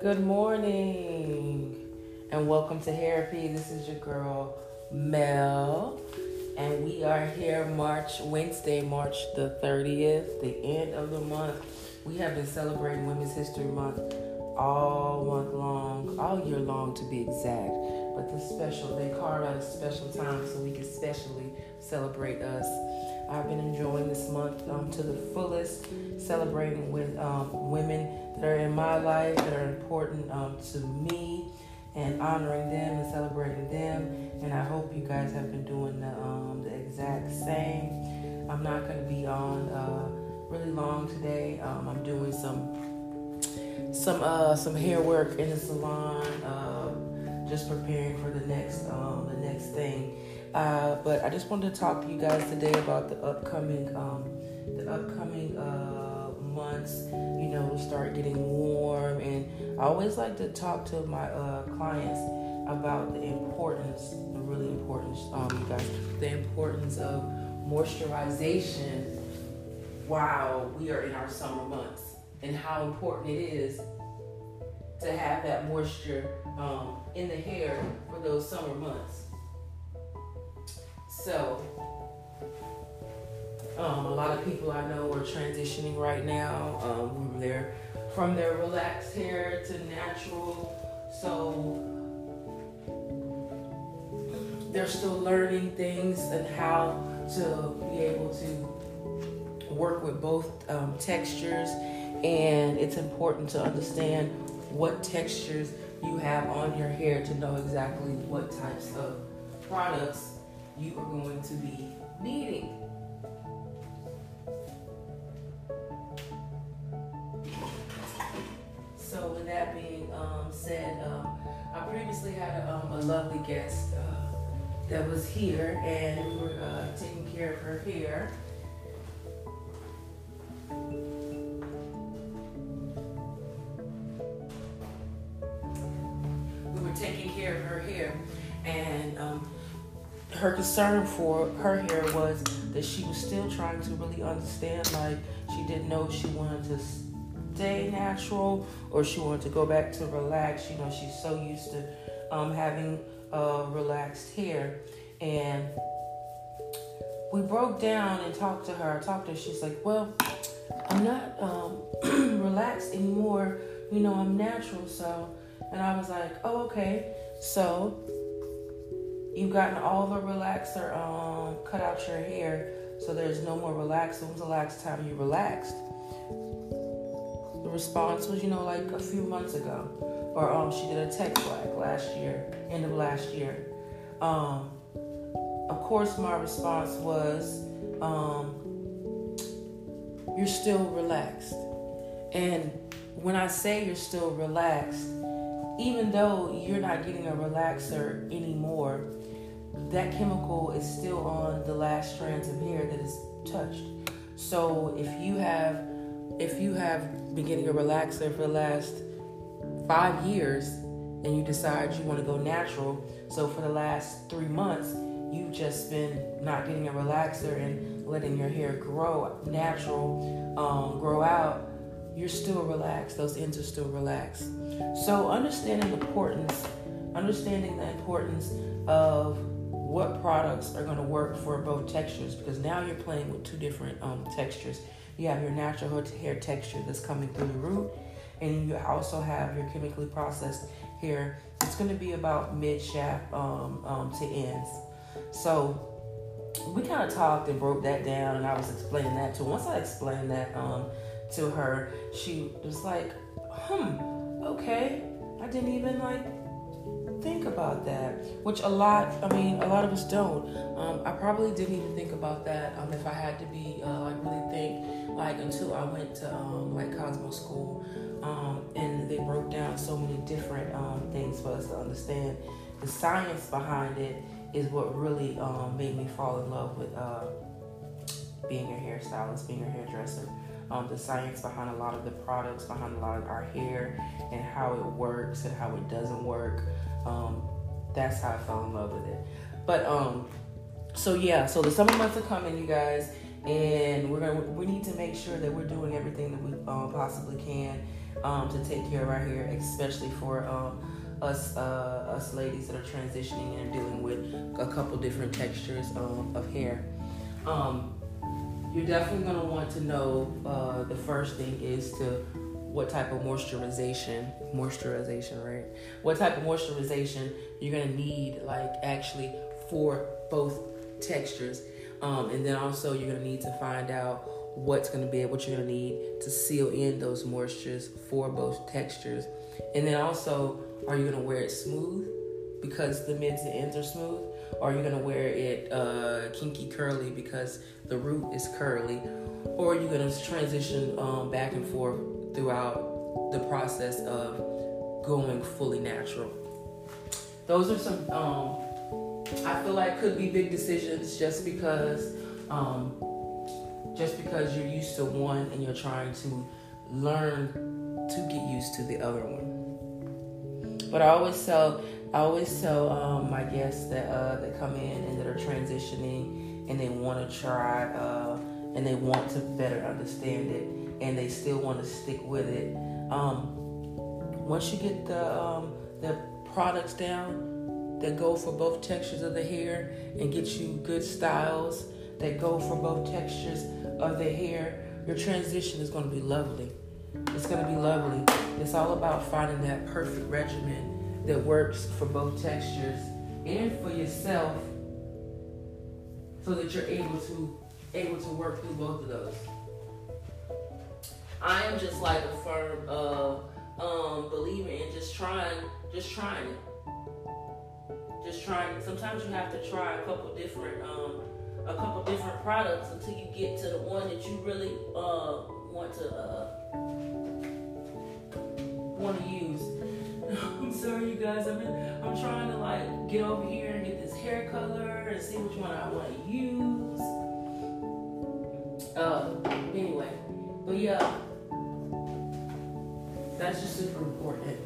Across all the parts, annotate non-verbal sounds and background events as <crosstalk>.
Good morning and welcome to Therapy. This is your girl Mel, and we are here March Wednesday, March the 30th, the end of the month. We have been celebrating Women's History Month all month long, all year long to be exact. But this special, they carved out a special time so we can specially celebrate us. I've been enjoying this month um, to the fullest, celebrating with um, women that are in my life that are important um, to me and honoring them and celebrating them. And I hope you guys have been doing the, um, the exact same. I'm not going to be on uh, really long today. Um, I'm doing some some uh, some hair work in the salon, uh, just preparing for the next um, the next thing. Uh, but I just wanted to talk to you guys today about the upcoming um, the upcoming uh, months. You know, start getting warm, and I always like to talk to my uh, clients about the importance, the really importance, um, you guys, the importance of moisturization while we are in our summer months, and how important it is to have that moisture um, in the hair for those summer months. So, um, a lot of people I know are transitioning right now um, from their from their relaxed hair to natural. So they're still learning things and how to be able to work with both um, textures. And it's important to understand what textures you have on your hair to know exactly what types of products you are going to be needing. So, with that being um, said, um, I previously had a, um, a lovely guest uh, that was here, and we were uh, taking care of her hair. Her concern for her hair was that she was still trying to really understand. Like she didn't know if she wanted to stay natural or she wanted to go back to relax. You know, she's so used to um, having uh, relaxed hair, and we broke down and talked to her. I talked to her. She's like, "Well, I'm not um, <clears throat> relaxed anymore. You know, I'm natural." So, and I was like, "Oh, okay." So you've gotten all the relaxer um, cut out your hair, so there's no more relax. When was the last time you relaxed? The response was, you know, like a few months ago, or um, she did a texlax last year, end of last year. Um, of course, my response was, um, you're still relaxed, and when I say you're still relaxed, even though you're not getting a relaxer anymore, that chemical is still on the last strands of hair that is touched. So if you have if you have been getting a relaxer for the last five years and you decide you want to go natural, so for the last three months you've just been not getting a relaxer and letting your hair grow natural, um, grow out, you're still relaxed. Those ends are still relaxed. So understanding the importance, understanding the importance of what products are going to work for both textures because now you're playing with two different um, textures. You have your natural hair texture that's coming through the root, and you also have your chemically processed hair. It's going to be about mid shaft um, um, to ends. So we kind of talked and broke that down, and I was explaining that to. Once I explained that um, to her, she was like, "Hmm, okay." I didn't even like think about that, which a lot, I mean, a lot of us don't. Um, I probably didn't even think about that um, if I had to be, uh, like, really think, like, until I went to, um, like, Cosmo School. Um, and they broke down so many different um, things for us to understand. The science behind it is what really um, made me fall in love with uh, being a hairstylist, being a hairdresser. Um, the science behind a lot of the products, behind a lot of our hair, and how it works and how it doesn't work. Um, that's how I fell in love with it. But um, so yeah, so the summer months are coming, you guys, and we're gonna we need to make sure that we're doing everything that we um, possibly can um, to take care of our hair, especially for um, us uh, us ladies that are transitioning and dealing with a couple different textures um, of hair. Um, you're definitely going to want to know uh, the first thing is to what type of moisturization moisturization right? What type of moisturization you're going to need like actually for both textures. Um, and then also you're going to need to find out what's going to be what you're going to need to seal in those moistures for both textures. And then also are you going to wear it smooth because the mids and ends are smooth or are you to wear it uh, kinky curly because the root is curly or are you to transition um, back and forth throughout the process of going fully natural. Those are some um, i feel like could be big decisions just because um, just because you're used to one and you're trying to learn to get used to the other one. But i always tell I always tell um, my guests that uh, that come in and that are transitioning and they want to try uh, and they want to better understand it and they still want to stick with it. Um, once you get the um, the products down that go for both textures of the hair and get you good styles that go for both textures of the hair, your transition is going to be lovely. It's going to be lovely. It's all about finding that perfect regimen that works for both textures and for yourself so that you're able to able to work through both of those. I am just like a firm uh, um, believer in just trying, just trying it, just trying. Sometimes you have to try a couple different, um, a couple different products until you get to the one that you really uh, want to uh, want to use. <laughs> I'm sorry, you guys. I'm I'm trying to like get over here and get this hair color and see which one I want to use. Uh, anyway, but yeah, that's just super important.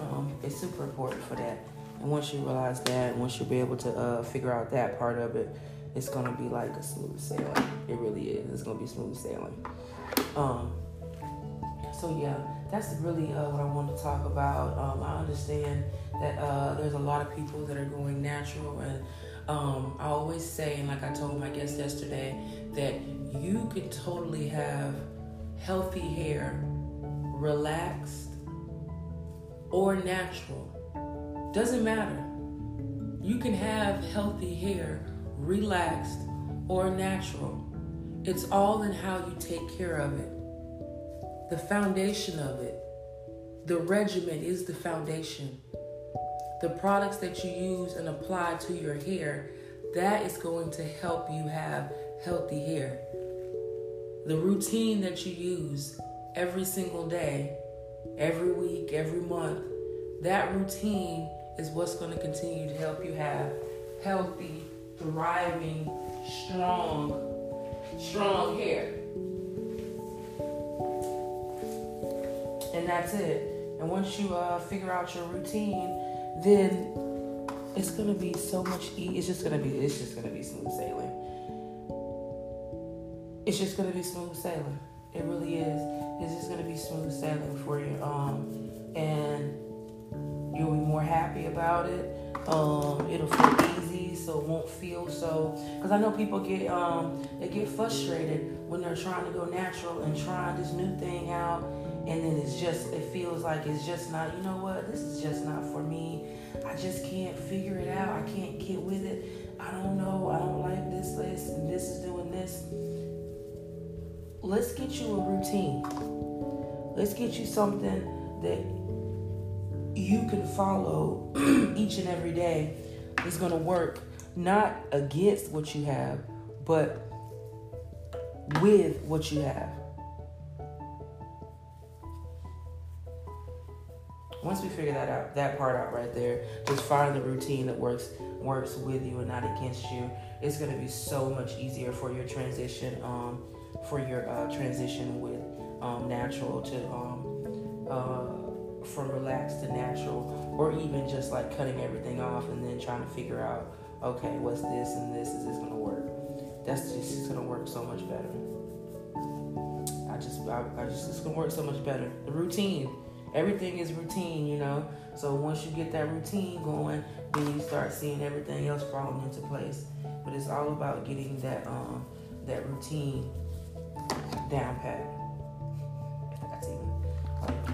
Um, it's super important for that. And once you realize that, once you'll be able to uh, figure out that part of it, it's gonna be like a smooth sailing. It really is. It's gonna be smooth sailing. Um, so yeah that's really uh, what I want to talk about. Um, I understand that uh, there's a lot of people that are going natural, and um, I always say, and like I told my guest yesterday, that you can totally have healthy hair, relaxed, or natural. Doesn't matter. You can have healthy hair, relaxed, or natural. It's all in how you take care of it the foundation of it. The regimen is the foundation. The products that you use and apply to your hair, that is going to help you have healthy hair. The routine that you use every single day, every week, every month, that routine is what's going to continue to help you have healthy, thriving, strong, strong hair. And that's it. And once you uh, figure out your routine, then it's gonna be so much. E- it's just gonna be. It's just gonna be smooth sailing. It's just gonna be smooth sailing. It really is. It's just gonna be smooth sailing for you. Um, and you'll be more happy about it. Um, it'll feel easy, so it won't feel so. Because I know people get um, they get frustrated when they're trying to go natural and trying this new thing out and then it's just it feels like it's just not you know what? This is just not for me. I just can't figure it out. I can't get with it. I don't know. I don't like this this and this is doing this. Let's get you a routine. Let's get you something that you can follow <clears throat> each and every day is going to work not against what you have but with what you have once we figure that out, that part out right there, just find the routine that works works with you and not against you. It's gonna be so much easier for your transition, um, for your uh, transition with um, natural to um, uh, from relaxed to natural, or even just like cutting everything off and then trying to figure out, okay, what's this and this is this gonna work? That's just it's gonna work so much better. I just, I, I just, it's gonna work so much better. The routine, everything is routine, you know. So once you get that routine going, then you start seeing everything else falling into place. But it's all about getting that, um, that routine down pat. That's even like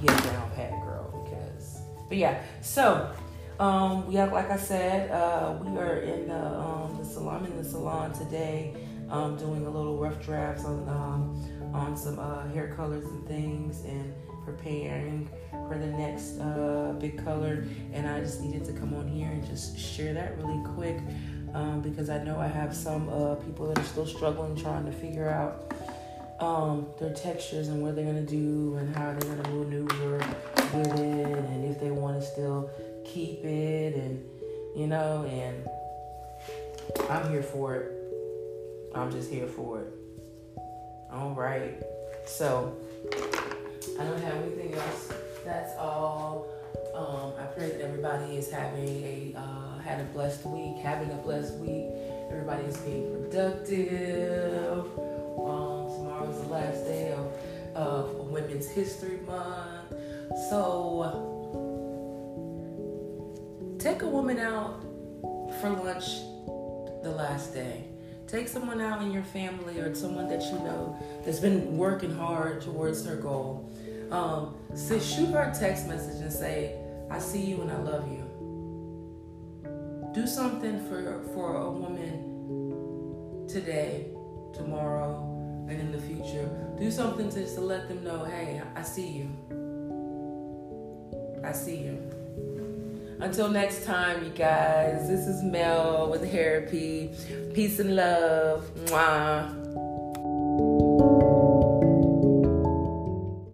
get down pat, girl. Because, but yeah. So, um, we have, like I said, uh, we are in the um, the salon in the salon today, um, doing a little rough drafts on um, on some uh, hair colors and things, and preparing for the next uh, big color. And I just needed to come on here and just share that really quick um, because I know I have some uh, people that are still struggling trying to figure out um, their textures and what they're gonna do and how they're gonna maneuver with it, and if they want to still keep it, and you know, and I'm here for it. I'm just here for it. All right. So I don't have anything else. That's all. Um, I pray that everybody is having a uh, had a blessed week, having a blessed week. Everybody is being productive. Um, tomorrow's the last day of, of Women's History Month. So take a woman out for lunch the last day. Take someone out in your family or someone that you know that's been working hard towards their goal. Um, so shoot her a text message and say, I see you and I love you. Do something for for a woman today, tomorrow, and in the future. Do something to, just to let them know, hey, I see you. I see you. Until next time, you guys, this is Mel with Therapy. Peace and love. Mwah.